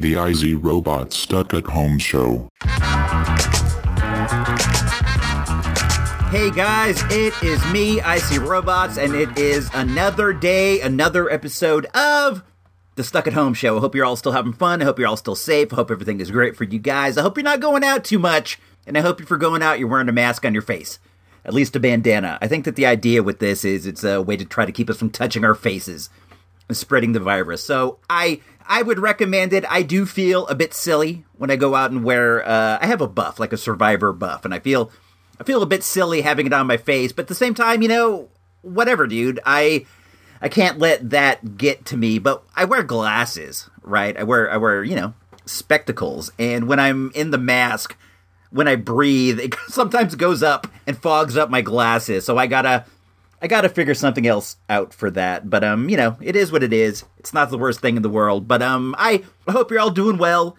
The IC Robot Stuck at Home Show. Hey guys, it is me, IC Robots, and it is another day, another episode of the Stuck at Home Show. I hope you're all still having fun. I hope you're all still safe. I hope everything is great for you guys. I hope you're not going out too much, and I hope if you're going out, you're wearing a mask on your face. At least a bandana. I think that the idea with this is it's a way to try to keep us from touching our faces and spreading the virus. So I I would recommend it. I do feel a bit silly when I go out and wear. Uh, I have a buff, like a survivor buff, and I feel I feel a bit silly having it on my face, but at the same time, you know, whatever, dude. I I can't let that get to me, but I wear glasses, right? I wear I wear, you know, spectacles, and when I'm in the mask, when I breathe, it sometimes goes up and fogs up my glasses. So I got to I got to figure something else out for that. But um, you know, it is what it is. It's not the worst thing in the world, but um I hope you're all doing well.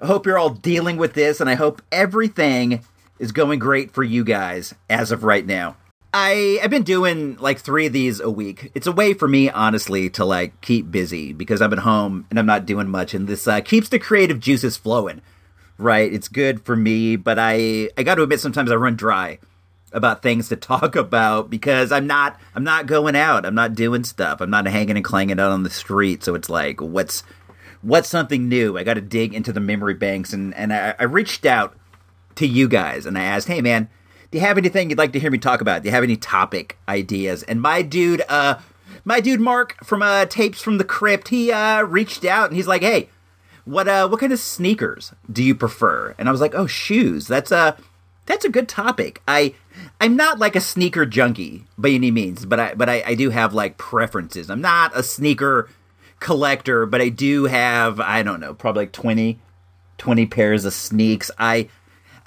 I hope you're all dealing with this and I hope everything is going great for you guys as of right now. I I've been doing like 3 of these a week. It's a way for me honestly to like keep busy because I'm at home and I'm not doing much and this uh, keeps the creative juices flowing. Right? It's good for me, but I I got to admit sometimes I run dry about things to talk about because I'm not I'm not going out. I'm not doing stuff. I'm not hanging and clanging out on the street. So it's like what's what's something new? I got to dig into the memory banks and and I, I reached out to you guys and I asked, "Hey man, do you have anything you'd like to hear me talk about? Do you have any topic ideas?" And my dude uh my dude Mark from uh Tapes from the Crypt, he uh reached out and he's like, "Hey, what uh what kind of sneakers do you prefer?" And I was like, "Oh, shoes. That's uh, that's a good topic. I I'm not like a sneaker junkie by any means, but I but I, I do have like preferences. I'm not a sneaker collector, but I do have I don't know, probably like 20 20 pairs of sneaks. I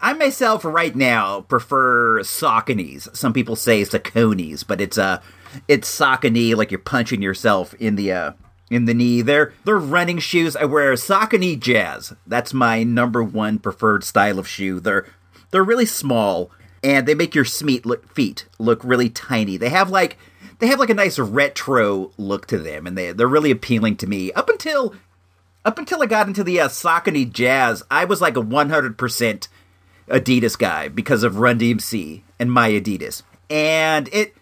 I myself right now prefer Sauconys. Some people say Sauconys, but it's a uh, it's Saucony like you're punching yourself in the uh in the knee. They're they're running shoes. I wear Saucony Jazz. That's my number one preferred style of shoe. They're they're really small and they make your feet look feet look really tiny. They have like they have like a nice retro look to them, and they they're really appealing to me. Up until up until I got into the uh, Saucony Jazz, I was like a one hundred percent Adidas guy because of Run DMC and my Adidas, and it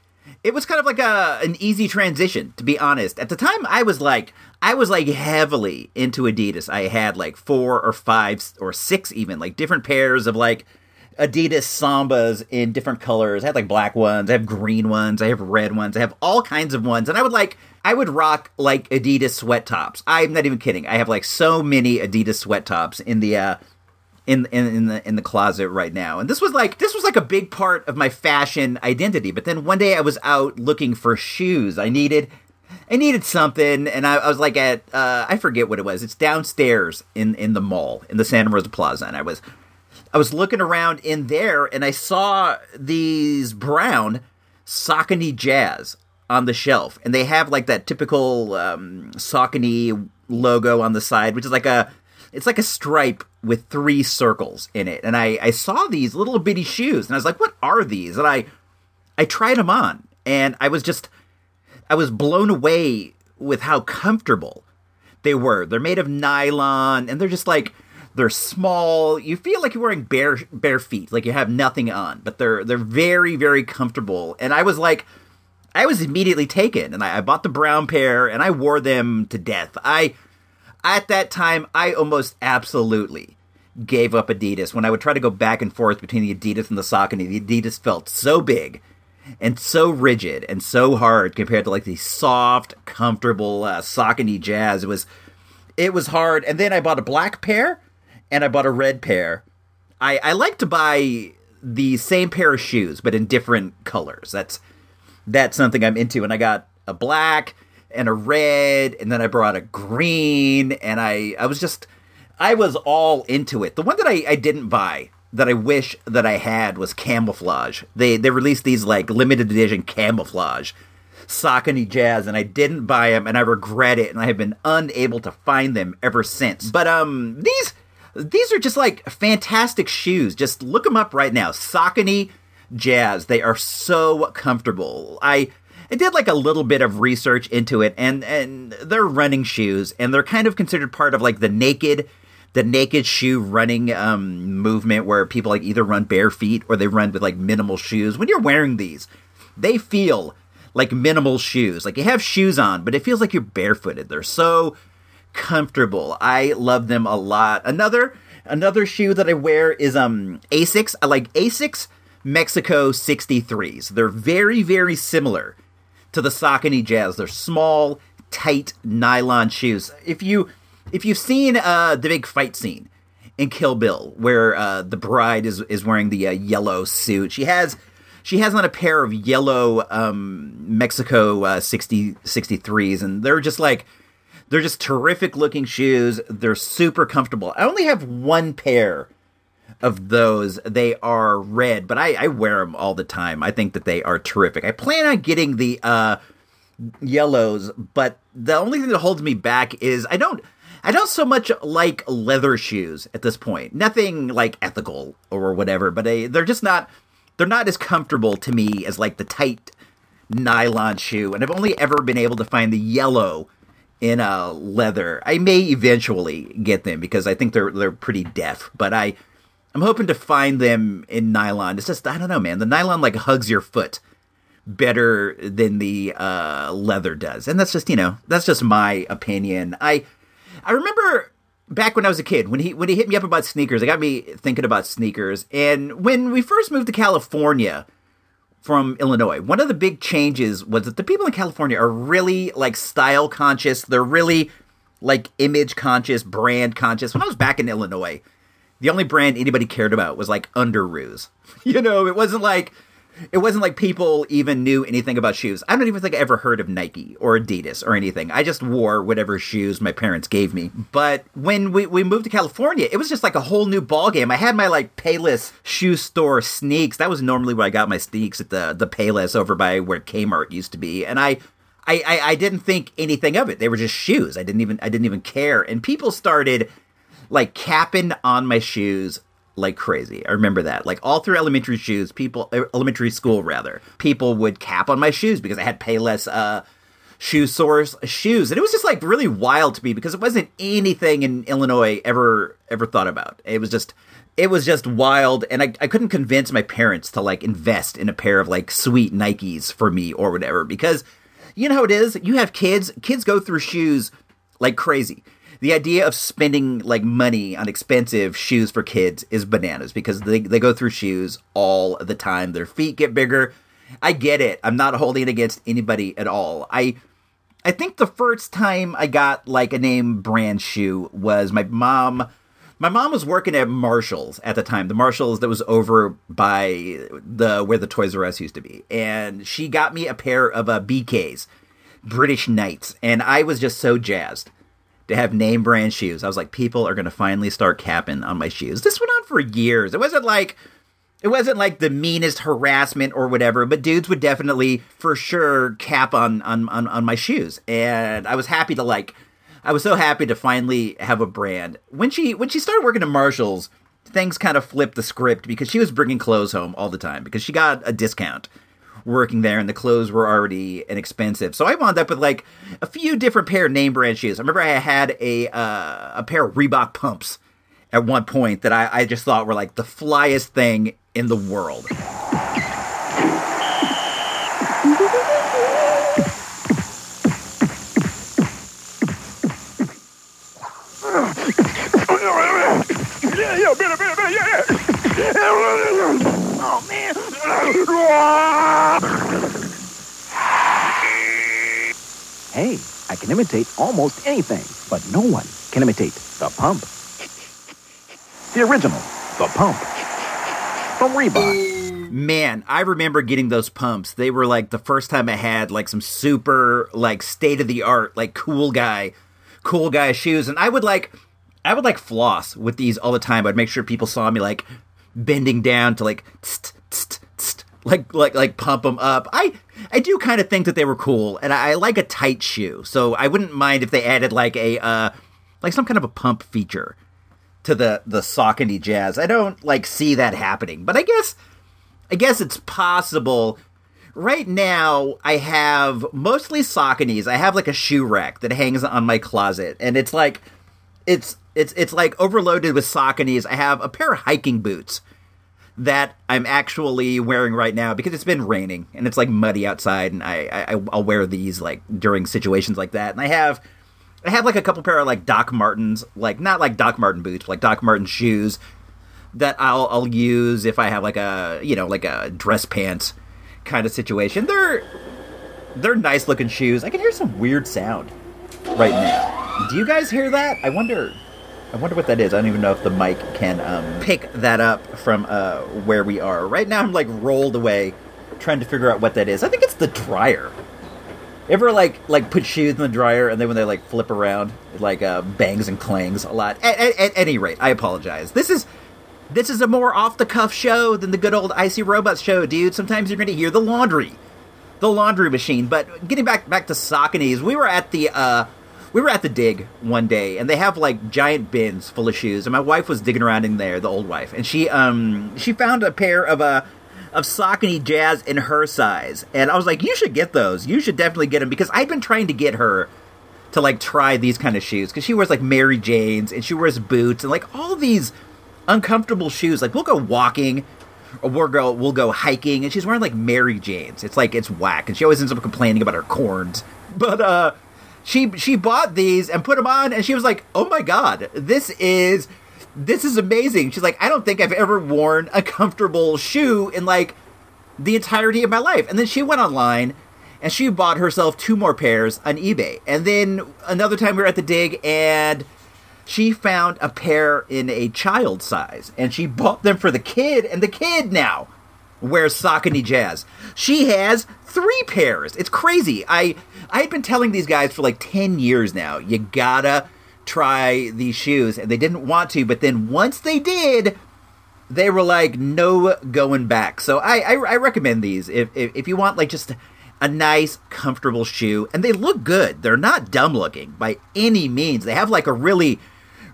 it was kind of like a an easy transition to be honest. At the time, I was like I was like heavily into Adidas. I had like four or five or six even like different pairs of like Adidas Sambas in different colors. I had like black ones, I have green ones, I have red ones, I have all kinds of ones. And I would like I would rock like Adidas sweat tops. I'm not even kidding. I have like so many Adidas sweat tops in the uh in, in in the in the closet right now. And this was like this was like a big part of my fashion identity. But then one day I was out looking for shoes. I needed I needed something, and I, I was like at uh, I forget what it was. It's downstairs in in the mall in the Santa Rosa Plaza, and I was I was looking around in there and I saw these brown Saucony Jazz on the shelf, and they have like that typical um, Saucony logo on the side, which is like a it's like a stripe with three circles in it. And I I saw these little bitty shoes, and I was like, "What are these?" And I I tried them on, and I was just I was blown away with how comfortable they were. They're made of nylon, and they're just like they're small. You feel like you're wearing bare bare feet, like you have nothing on, but they're they're very very comfortable. And I was like, I was immediately taken, and I, I bought the brown pair, and I wore them to death. I at that time I almost absolutely gave up Adidas when I would try to go back and forth between the Adidas and the Saucony. The Adidas felt so big and so rigid and so hard compared to like the soft, comfortable uh, Jazz. It was it was hard. And then I bought a black pair and I bought a red pair. I, I like to buy the same pair of shoes, but in different colors. That's that's something I'm into. And I got a black and a red, and then I brought a green, and I I was just I was all into it. The one that I, I didn't buy that I wish that I had was camouflage. They they released these like limited edition camouflage Saucony Jazz, and I didn't buy them, and I regret it, and I have been unable to find them ever since. But um, these these are just like fantastic shoes. Just look them up right now. Saucony Jazz. They are so comfortable. I I did like a little bit of research into it, and and they're running shoes, and they're kind of considered part of like the naked, the naked shoe running um, movement, where people like either run bare feet or they run with like minimal shoes. When you're wearing these, they feel like minimal shoes. Like you have shoes on, but it feels like you're barefooted. They're so comfortable. I love them a lot. Another another shoe that I wear is um Asics. I like Asics Mexico 63s. They're very very similar to the Saucony Jazz. They're small, tight nylon shoes. If you if you've seen uh the big fight scene in Kill Bill where uh the bride is is wearing the uh, yellow suit. She has she has on a pair of yellow um, Mexico uh, 60 63s and they're just like they're just terrific looking shoes. They're super comfortable. I only have one pair of those. They are red, but I, I wear them all the time. I think that they are terrific. I plan on getting the uh, yellows, but the only thing that holds me back is I don't. I don't so much like leather shoes at this point. Nothing like ethical or whatever, but I, they're just not. They're not as comfortable to me as like the tight nylon shoe, and I've only ever been able to find the yellow in a leather. I may eventually get them because I think they're they're pretty deaf, but I I'm hoping to find them in nylon. It's just I don't know, man. The nylon like hugs your foot better than the uh, leather does, and that's just you know that's just my opinion. I I remember back when I was a kid when he when he hit me up about sneakers, it got me thinking about sneakers. And when we first moved to California from Illinois. One of the big changes was that the people in California are really like style conscious. They're really like image conscious, brand conscious. When I was back in Illinois, the only brand anybody cared about was like Underoos. You know, it wasn't like it wasn't like people even knew anything about shoes. I don't even think I ever heard of Nike or Adidas or anything. I just wore whatever shoes my parents gave me. But when we, we moved to California, it was just like a whole new ballgame. I had my like Payless shoe store sneaks. That was normally where I got my sneaks at the the Payless over by where Kmart used to be. And I I, I, I didn't think anything of it. They were just shoes. I didn't even I didn't even care. And people started like capping on my shoes like crazy. I remember that. Like all through elementary shoes, people er, elementary school rather, people would cap on my shoes because I had Payless uh shoe source shoes. And it was just like really wild to me because it wasn't anything in Illinois ever ever thought about. It was just it was just wild and I, I couldn't convince my parents to like invest in a pair of like sweet Nikes for me or whatever because you know how it is. You have kids, kids go through shoes like crazy the idea of spending like money on expensive shoes for kids is bananas because they, they go through shoes all the time. Their feet get bigger. I get it. I'm not holding it against anybody at all. I I think the first time I got like a name brand shoe was my mom my mom was working at Marshalls at the time, the Marshalls that was over by the where the Toys R Us used to be, and she got me a pair of uh, BKs, British Knights, and I was just so jazzed to have name brand shoes. I was like, people are to finally start capping on my shoes. This went on for years. It wasn't like it wasn't like the meanest harassment or whatever, but dudes would definitely for sure cap on on on, on my shoes. And I was happy to like I was so happy to finally have a brand. When she when she started working at Marshalls, things kind of flipped the script because she was bringing clothes home all the time because she got a discount working there, and the clothes were already inexpensive. So I wound up with like a few different pair of name brand shoes. I remember I had a uh, a pair of Reebok pumps at one point that I, I just thought were like the flyest thing in the world. Yeah, yeah, better, better, better, yeah. Oh man. Hey, I can imitate almost anything, but no one can imitate the pump. The original, the pump. From Reebok. Man, I remember getting those pumps. They were like the first time I had like some super like state of the art like cool guy, cool guy shoes, and I would like I would like floss with these all the time. I'd make sure people saw me like bending down to like tst, tst, tst, like like like pump them up. I I do kind of think that they were cool, and I, I, like a tight shoe, so I wouldn't mind if they added like a uh like some kind of a pump feature to the the Saucony Jazz. I don't like see that happening, but I guess I guess it's possible right now I have mostly Sauconys. I have like a shoe rack that hangs on my closet, and it's like it's it's it's like overloaded with Sauconys. I have a pair of hiking boots that I'm actually wearing right now because it's been raining and it's like muddy outside, and I, I I'll wear these like during situations like that. And I have I have like a couple pair of like Doc Martens, like not like Doc Marten boots, like Doc Marten shoes that I'll I'll use if I have like a you know like a dress pants kind of situation. They're they're nice looking shoes. I can hear some weird sound right now. Do you guys hear that? I wonder. I wonder what that is. I don't even know if the mic can um, pick that up from uh, where we are. Right now, I'm like rolled away, trying to figure out what that is. I think it's the dryer. Ever like like put shoes in the dryer and then when they like flip around, it like uh, bangs and clangs a lot. At, at, at any rate, I apologize. This is this is a more off the cuff show than the good old Icy Robots show, dude. Sometimes you're going to hear the laundry, the laundry machine. But getting back back to Sauconys, we were at the uh, we were at the dig one day, and they have like giant bins full of shoes. And my wife was digging around in there, the old wife, and she um she found a pair of uh of Saucony Jazz in her size, and I was like, you should get those. You should definitely get them because I've been trying to get her to like try these kind of shoes because she wears like Mary Janes and she wears boots and like all these uncomfortable shoes. Like we'll go walking or we'll go we'll go hiking and she's wearing like Mary Janes. It's like it's whack and she always ends up complaining about her corns. But uh she she bought these and put them on and she was like, "Oh my god, this is this is amazing." She's like, "I don't think I've ever worn a comfortable shoe in like the entirety of my life." And then she went online and she bought herself two more pairs on eBay. And then another time we were at the dig and she found a pair in a child size and she bought them for the kid and the kid now wears Saucony Jazz. She has three pairs. It's crazy. I I had been telling these guys for like 10 years now, you gotta try these shoes and they didn't want to, but then once they did, they were like no going back. So I I, I recommend these if, if if you want like just a nice, comfortable shoe, and they look good. They're not dumb looking by any means. They have like a really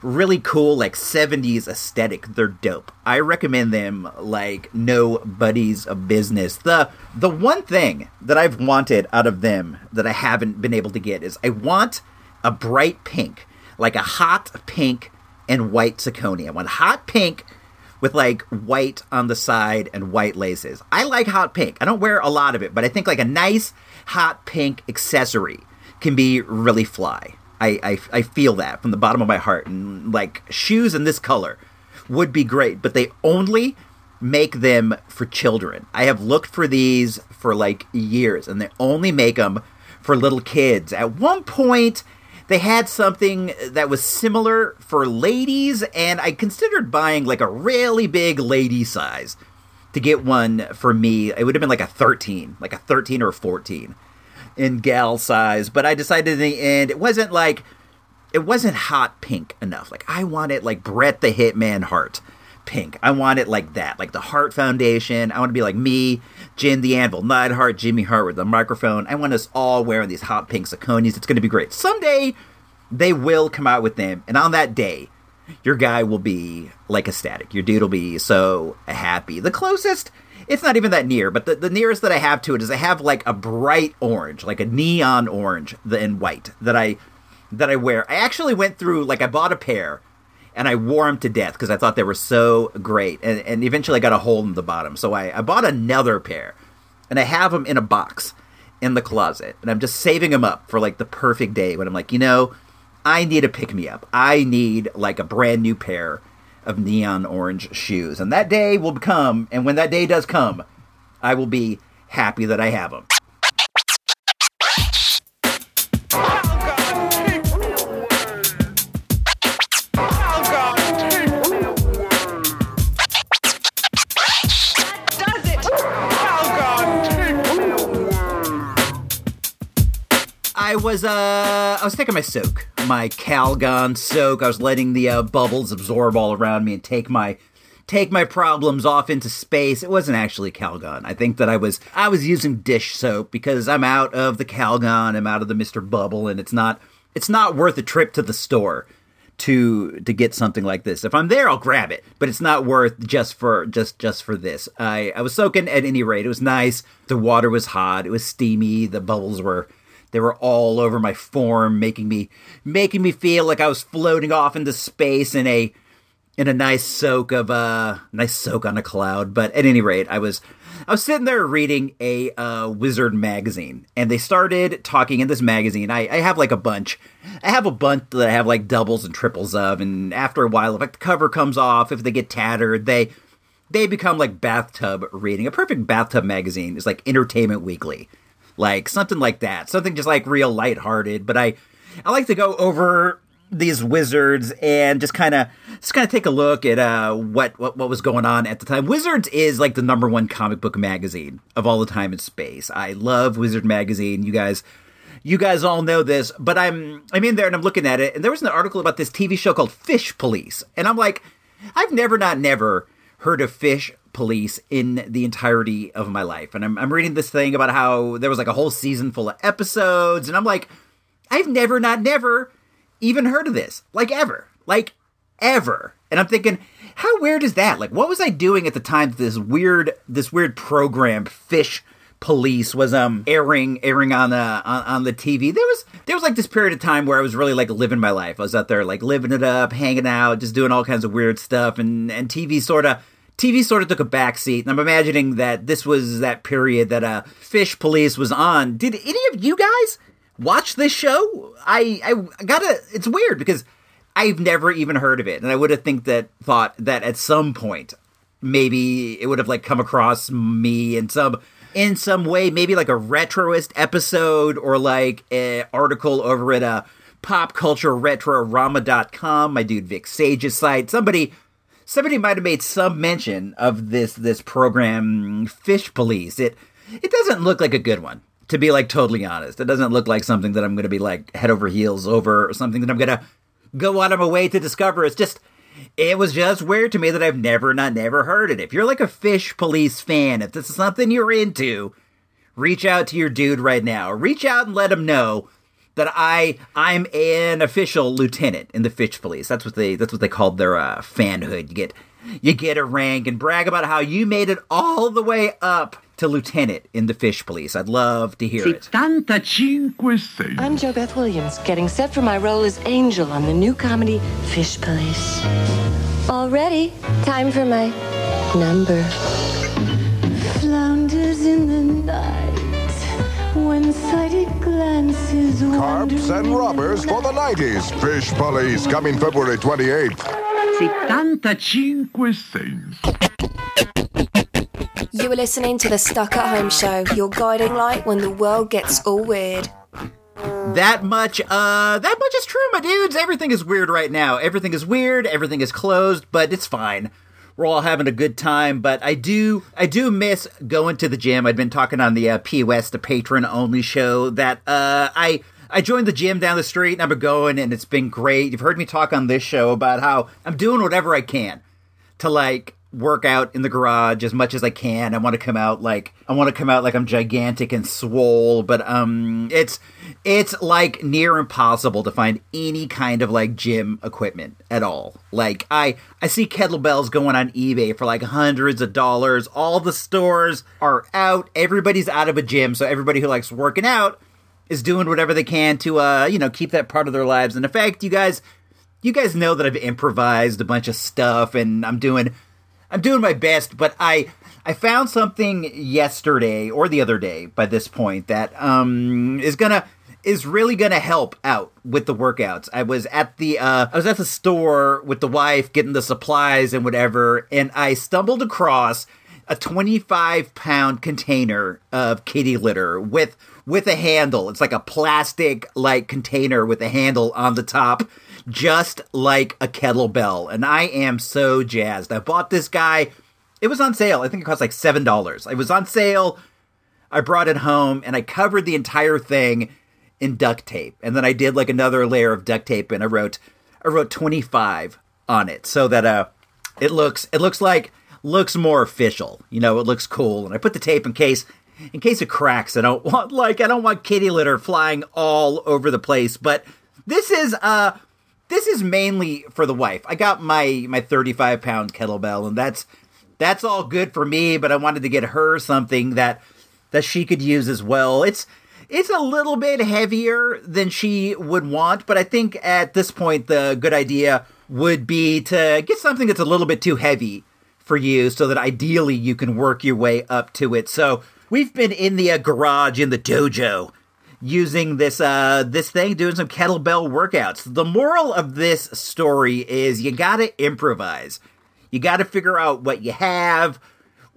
really cool like 70s aesthetic. They're dope. I recommend them like nobody's business. The the one thing that I've wanted out of them that I haven't been able to get is I want a bright pink, like a hot pink and white Saucony. I want hot pink with like white on the side and white laces. I like hot pink. I don't wear a lot of it, but I think like a nice hot pink accessory can be really fly. I, I, I feel that from the bottom of my heart. And like shoes in this color would be great, but they only make them for children. I have looked for these for like years, and they only make them for little kids. At one point, they had something that was similar for ladies, and I considered buying like a really big lady size to get one for me. It would have been like a 13, like a 13 or a 14 in gal size, but I decided in the end it wasn't like it wasn't hot pink enough. Like I wanted like Bret the Hitman Hart pink. I want it like that, like the Hart Foundation. I want to be like me, Jim the Anvil, Neidhart, Jimmy Hart with the microphone. I want us all wearing these hot pink Sauconys. It's going to be great. Someday they will come out with them, and on that day, your guy will be like ecstatic. Your dude will be so happy. The closest it's not even that near, but the, the nearest that I have to it is I have like a bright orange, like a neon orange and white that I that I wear. I actually went through like I bought a pair and I wore them to death because I thought they were so great, and, and eventually I got a hole in the bottom. So I, I bought another pair, and I have them in a box in the closet, and I'm just saving them up for like the perfect day when I'm like, you know, I need a pick me up. I need like a brand new pair of neon orange shoes. And that day will come, and when that day does come, I will be happy that I have them. Was uh I was taking my soak, my Calgon soak. I was letting the uh, bubbles absorb all around me and take my take my problems off into space. It wasn't actually Calgon. I think that I was I was using dish soap because I'm out of the Calgon, I'm out of the Mr. Bubble, and it's not it's not worth a trip to the store to to get something like this. If I'm there, I'll grab it, but it's not worth just for just just for this. I I was soaking at any rate. It was nice. The water was hot. It was steamy. The bubbles were they were all over my form, making me making me feel like I was floating off into space in a in a nice soak of uh nice soak on a cloud. But at any rate, I was I was sitting there reading a uh, Wizard magazine, and they started talking in this magazine. I, I have like a bunch. I have a bunch that I have like doubles and triples of, and after a while, if like the cover comes off, if they get tattered, they they become like bathtub reading. A perfect bathtub magazine is like Entertainment Weekly, like something like that, something just like real lighthearted. But I I like to go over these wizards and just kind of just kind of take a look at uh, what, what what was going on at the time. Wizards is like the number one comic book magazine of all the time in space. I love Wizard magazine. You guys you guys all know this, but I'm I'm in there and I'm looking at it and there was an article about this TV show called Fish Police. And I'm like I've never not never heard of Fish Police in the entirety of my life. And I'm I'm reading this thing about how there was like a whole season full of episodes and I'm like I've never not never even heard of this, like ever, like ever. And I'm thinking, how weird is that? Like, what was I doing at the time that this weird, this weird program, Fish Police, was um airing, airing on the on, on the TV? There was there was like this period of time where I was really like living my life. I was out there like living it up, hanging out, just doing all kinds of weird stuff, and and TV sort of. TV sort of took a backseat, and I'm imagining that this was that period that uh, Fish Police was on. Did any of you guys watch this show. I I gotta. It's weird because I've never even heard of it, and I would have think that thought that at some point maybe it would have like come across me in some in some way, maybe like a retroist episode or like an article over at a uh, pop culture retrorama.com, my dude Vic Sage's site. Somebody somebody might have made some mention of this this program Fish Police. It it doesn't look like a good one to be like totally honest. It doesn't look like something that I'm going to be like head over heels over or something that I'm going to go out of my way to discover. It's just, it was just weird to me that I've never, not never heard it. If you're like a fish police fan, if this is something you're into, reach out to your dude right now. Reach out and let him know that I I'm an official lieutenant in the fish police. That's what they that's what they called their uh, fanhood. You get you get a rank and brag about how you made it all the way up to lieutenant in the fish police. I'd love to hear it. 75 I'm JoBeth Williams, getting set for my role as Angel on the new comedy Fish Police. All ready. Time for my number. Flounders in the night, one-sided glances. Carps and robbers for the 90s. Fish Police coming February 28th. 75 cents. You are listening to the Stuck at Home Show, your guiding light when the world gets all weird. That much, uh, that much is true, my dudes. Everything is weird right now. Everything is weird. Everything is closed, but it's fine. We're all having a good time, but I do, I do miss going to the gym. I'd been talking on the uh, P West, the patron only show that, uh, I, I joined the gym down the street and I've been going and it's been great. You've heard me talk on this show about how I'm doing whatever I can to like work out in the garage as much as I can. I want to come out like I want to come out like I'm gigantic and swole, but um it's it's like near impossible to find any kind of like gym equipment at all. Like I I see kettlebells going on eBay for like hundreds of dollars. All the stores are out. Everybody's out of a gym, so everybody who likes working out is doing whatever they can to uh you know keep that part of their lives. In fact, you guys you guys know that I've improvised a bunch of stuff and I'm doing I'm doing my best, but I I found something yesterday or the other day by this point that um is gonna is really gonna help out with the workouts. I was at the uh I was at the store with the wife getting the supplies and whatever, and I stumbled across a 25 pound container of kitty litter with with a handle. It's like a plastic like container with a handle on the top just like a kettlebell. And I am so jazzed. I bought this guy. It was on sale. I think it cost like $7. It was on sale. I brought it home and I covered the entire thing in duct tape. And then I did like another layer of duct tape and I wrote I wrote 25 on it so that uh it looks it looks like looks more official. You know, it looks cool. And I put the tape in case in case it cracks. I don't want like I don't want kitty litter flying all over the place, but this is uh this is mainly for the wife. I got my my 35 pound kettlebell, and that's that's all good for me. But I wanted to get her something that that she could use as well. It's it's a little bit heavier than she would want, but I think at this point the good idea would be to get something that's a little bit too heavy for you, so that ideally you can work your way up to it. So we've been in the uh, garage in the dojo using this uh this thing doing some kettlebell workouts. The moral of this story is you got to improvise. You got to figure out what you have,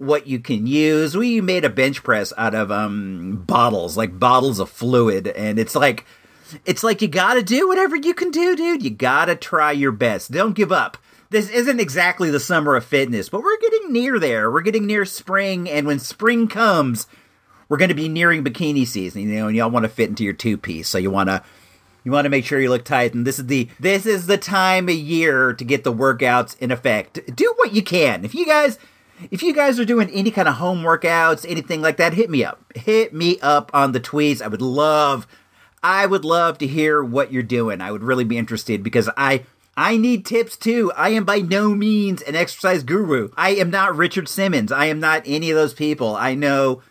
what you can use. We made a bench press out of um bottles, like bottles of fluid and it's like it's like you got to do whatever you can do, dude. You got to try your best. Don't give up. This isn't exactly the summer of fitness, but we're getting near there. We're getting near spring and when spring comes, we're to be nearing bikini season, you know, and y'all want to fit into your two piece, so you want to you want to make sure you look tight. And this is the this is the time of year to get the workouts in effect. Do what you can. If you guys if you guys are doing any kind of home workouts, anything like that, hit me up. Hit me up on the tweets. I would love I would love to hear what you're doing. I would really be interested because I I need tips too. I am by no means an exercise guru. I am not Richard Simmons. I am not any of those people. I know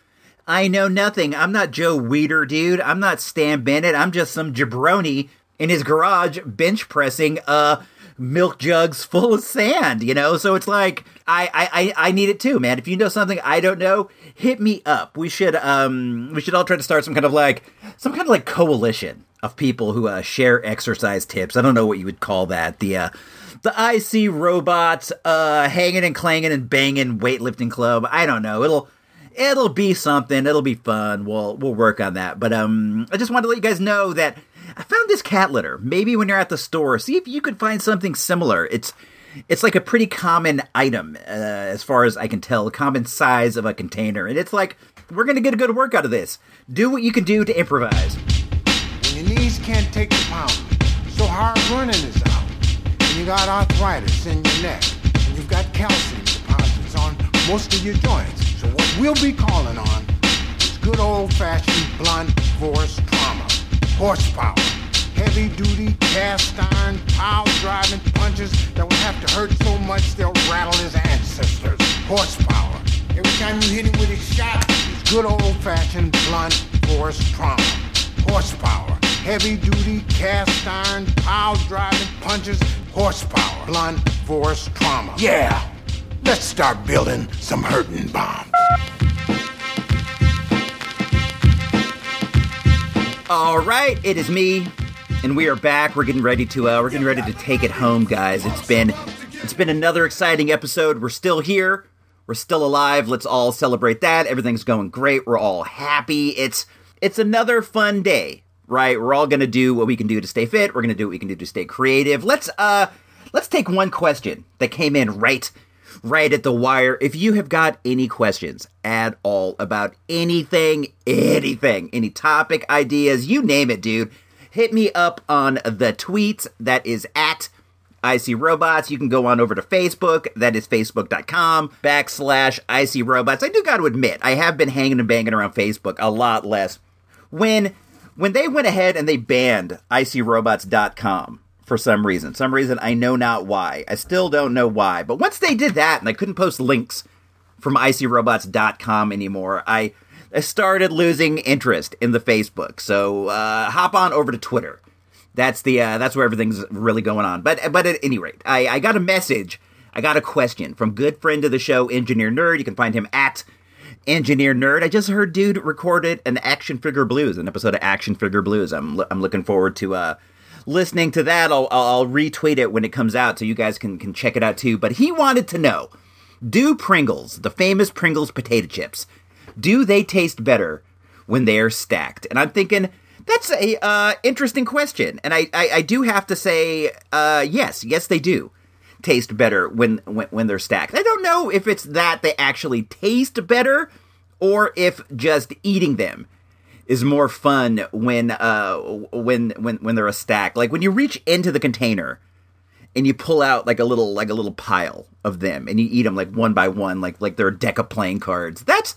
I know nothing. I'm not Joe Weider, dude. I'm not Stan Bennett. I'm just some jabroni in his garage bench pressing uh milk jugs full of sand, you know? So it's like I, I, I need it too, man. If you know something I don't know, hit me up. We should um we should all try to start some kind of like some kind of like coalition of people who uh, share exercise tips. I don't know what you would call that. The uh the IC robots uh hanging and clanging and banging weightlifting club. I don't know. It'll it'll be something. It'll be fun. We'll we'll work on that. But um, I just wanted to let you guys know that I found this cat litter. Maybe when you're at the store, see if you could find something similar. It's it's like a pretty common item, uh, as far as I can tell, common size of a container, and it's like we're gonna get a good work out of this. Do what you can do to improvise. When your knees can't take the pound, so hard running is out, and you got arthritis in your neck, and you've got calcium deposits on most of your joints. We'll be calling on is good old-fashioned blunt force trauma, horsepower, heavy-duty cast iron pile driving punches that will have to hurt so much they'll rattle his ancestors. Horsepower. Every time you hit him with a shot, it's good old-fashioned blunt force trauma, horsepower. Heavy-duty cast iron pile driving punches, horsepower, blunt force trauma. Yeah. Let's start building some hurting bombs. All right, it is me, and we are back. We're getting ready to uh, we're getting ready to take it home, guys. It's been it's been another exciting episode. We're still here. We're still alive. Let's all celebrate that. Everything's going great. We're all happy. It's it's another fun day, right? We're all gonna do what we can do to stay fit. We're gonna do what we can do to stay creative. Let's uh let's take one question that came in right right at the wire. If you have got any questions at all about anything, anything, any topic, ideas, you name it, dude, hit me up on the tweets. That is at IC Robots. You can go on over to Facebook. That is facebook.com backslash IC Robots. I do got to admit, I have been hanging and banging around Facebook a lot less. When when they went ahead and they banned ICRobots.com for some reason, some reason I know not why. I still don't know why. But once they did that and I couldn't post links from ICRobots.com anymore, I I started losing interest in the Facebook. So uh, hop on over to Twitter. That's the uh, that's where everything's really going on. But but at any rate, I, I got a message. I got a question from good friend of the show, Engineer Nerd. You can find him at Engineer Nerd. I just heard dude recorded an Action Figure Blues, an episode of Action Figure Blues. I'm I'm looking forward to uh listening to that. I'll I'll retweet it when it comes out so you guys can can check it out too. But he wanted to know, do Pringles, the famous Pringles potato chips, do they taste better when they are stacked? And I'm thinking that's a uh, interesting question, and I, I, I do have to say uh, yes, yes they do taste better when, when when they're stacked. I don't know if it's that they actually taste better, or if just eating them is more fun when uh when when when they're a stack. Like when you reach into the container and you pull out like a little like a little pile of them and you eat them like one by one, like like they're a deck of playing cards. That's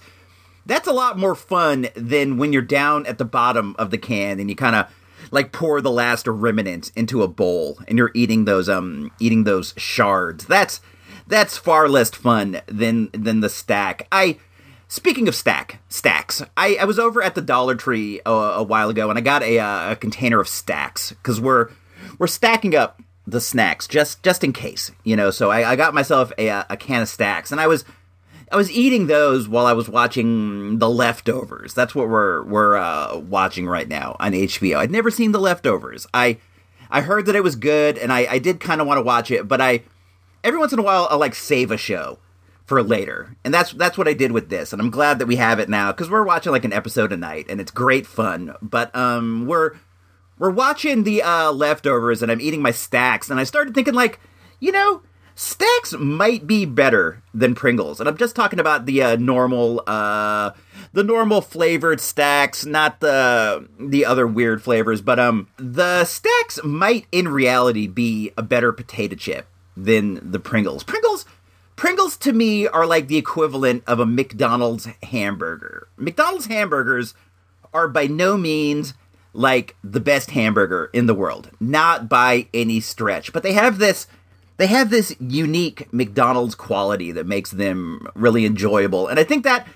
that's a lot more fun than when you're down at the bottom of the can and you kind of like pour the last remnants into a bowl and you're eating those um eating those shards. That's that's far less fun than than the stack. I speaking of stack stacks, I, I was over at the Dollar Tree a, a while ago and I got a, uh, a container of stacks because we're we're stacking up the snacks just just in case, you know. So I, I got myself a, a can of stacks and I was I was eating those while I was watching The Leftovers. That's what we're we're uh, watching right now on HBO. I'd never seen The Leftovers. I I heard that it was good, and I, I did kind of want to watch it, but I every once in a while I like save a show for later, and that's that's what I did with this. And I'm glad that we have it now because we're watching like an episode a night, and it's great fun. But um, we're we're watching the uh, Leftovers, and I'm eating my stacks, and I started thinking like, you know Stacks might be better than Pringles, and I'm just talking about the uh, normal, uh, the normal flavored stacks, not the the other weird flavors. But um, the stacks might in reality be a better potato chip than the Pringles. Pringles, Pringles to me are like the equivalent of a McDonald's hamburger. McDonald's hamburgers are by no means like the best hamburger in the world, not by any stretch, but they have this they have this unique McDonald's quality that makes them really enjoyable. And I think that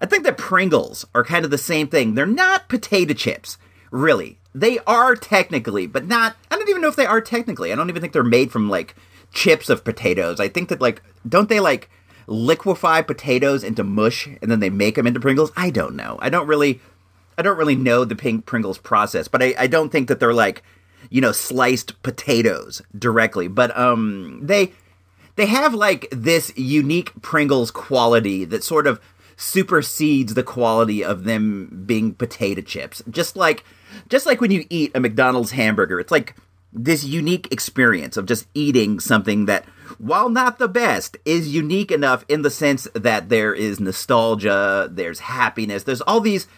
I think that Pringles are kind of the same thing. They're not potato chips, really. They are technically, but not I don't even know if they are technically. I don't even think they're made from like chips of potatoes. I think that like don't they like liquefy potatoes into mush and then they make them into Pringles? I don't know. I don't really I don't really know the pink Pringles process, but I, I don't think that they're like you know, sliced potatoes directly. But um they they have like this unique Pringles quality that sort of supersedes the quality of them being potato chips. Just like just like when you eat a McDonald's hamburger, it's like this unique experience of just eating something that while not the best is unique enough in the sense that there is nostalgia, there's happiness, there's all these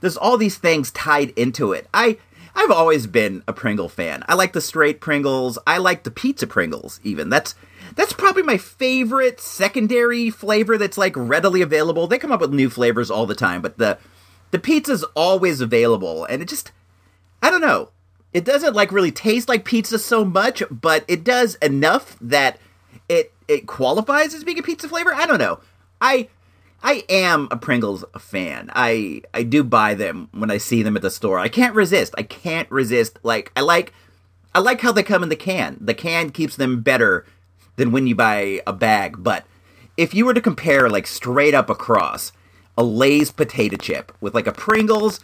there's all these things tied into it. I I've always been a Pringle fan. I like the straight Pringles. I like the pizza Pringles even. That's that's probably my favorite secondary flavor that's like readily available. They come up with new flavors all the time, but the the pizza's always available and it just I don't know. It doesn't like really taste like pizza so much, but it does enough that it it qualifies as being a pizza flavor. I don't know. I I am a Pringles fan. I I do buy them when I see them at the store. I can't resist. I can't resist. Like I like I like how they come in the can. The can keeps them better than when you buy a bag. But if you were to compare like straight up across a Lay's potato chip with like a Pringles,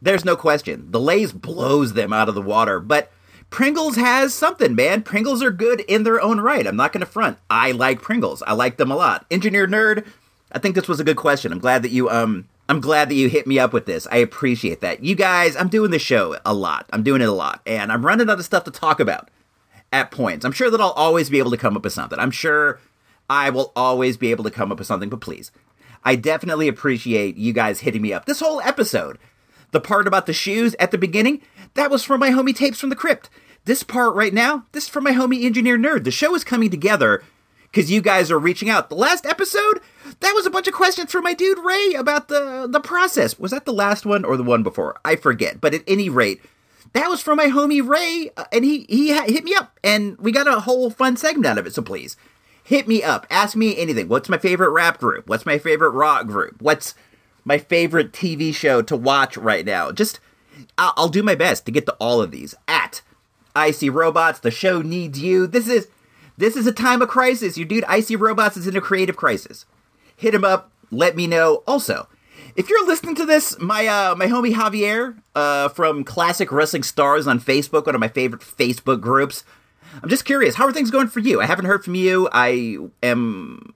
there's no question. The Lay's blows them out of the water. But Pringles has something, man. Pringles are good in their own right. I'm not going to front. I like Pringles. I like them a lot. Engineer Nerd I think this was a good question. I'm glad that you um I'm glad that you hit me up with this. I appreciate that. You guys, I'm doing this show a lot. I'm doing it a lot and I'm running out of stuff to talk about at points. I'm sure that I'll always be able to come up with something. I'm sure I will always be able to come up with something, but please. I definitely appreciate you guys hitting me up. This whole episode, the part about the shoes at the beginning, that was from my homie Tapes from the Crypt. This part right now, this is from my homie Engineer Nerd. The show is coming together because you guys are reaching out. The last episode, that was a bunch of questions from my dude Ray about the the process. Was that the last one or the one before? I forget. But at any rate, that was from my homie Ray, uh, and he he hit me up, and we got a whole fun segment out of it. So please hit me up. Ask me anything. What's my favorite rap group? What's my favorite rock group? What's my favorite TV show to watch right now? Just I'll, I'll do my best to get to all of these at Icy Robots. The show needs you. This is this is a time of crisis. Your dude Icy Robots is in a creative crisis hit him up. Let me know. Also, if you're listening to this, my uh, my homie Javier uh, from Classic Wrestling Stars on Facebook, one of my favorite Facebook groups. I'm just curious, how are things going for you? I haven't heard from you. I am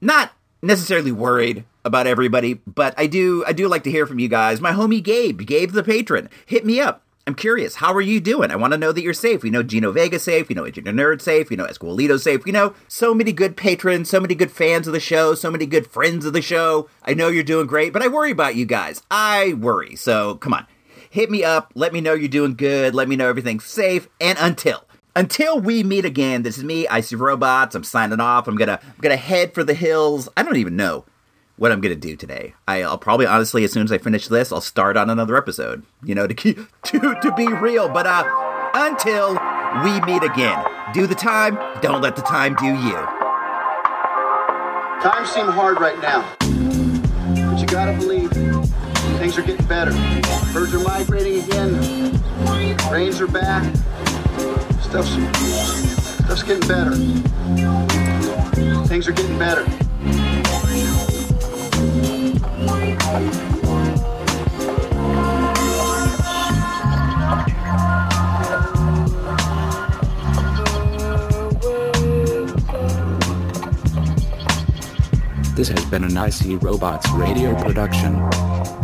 not necessarily worried about everybody, but I do I do like to hear from you guys. My homie Gabe, Gabe the patron, hit me up. I'm curious, how are you doing? I want to know that you're safe. We know Gino Vega safe. We know Engineer Nerd safe. We know Esquilito safe. We know so many good patrons, so many good fans of the show, so many good friends of the show. I know you're doing great, but I worry about you guys. I worry. So come on, hit me up. Let me know you're doing good. Let me know everything's safe. And until until we meet again, this is me, Icy Robots. I'm signing off. I'm gonna I'm gonna head for the hills. I don't even know what I'm gonna do today. I, I'll probably honestly, as soon as I finish this, I'll start on another episode. You know, to keep to to be real. But uh, until we meet again, do the time. Don't let the time do you. Times seem hard right now, but you gotta believe things are getting better. Birds are migrating again. Rains are back. Stuff's stuff's getting better. Things are getting better. This has been an IC Robots radio production.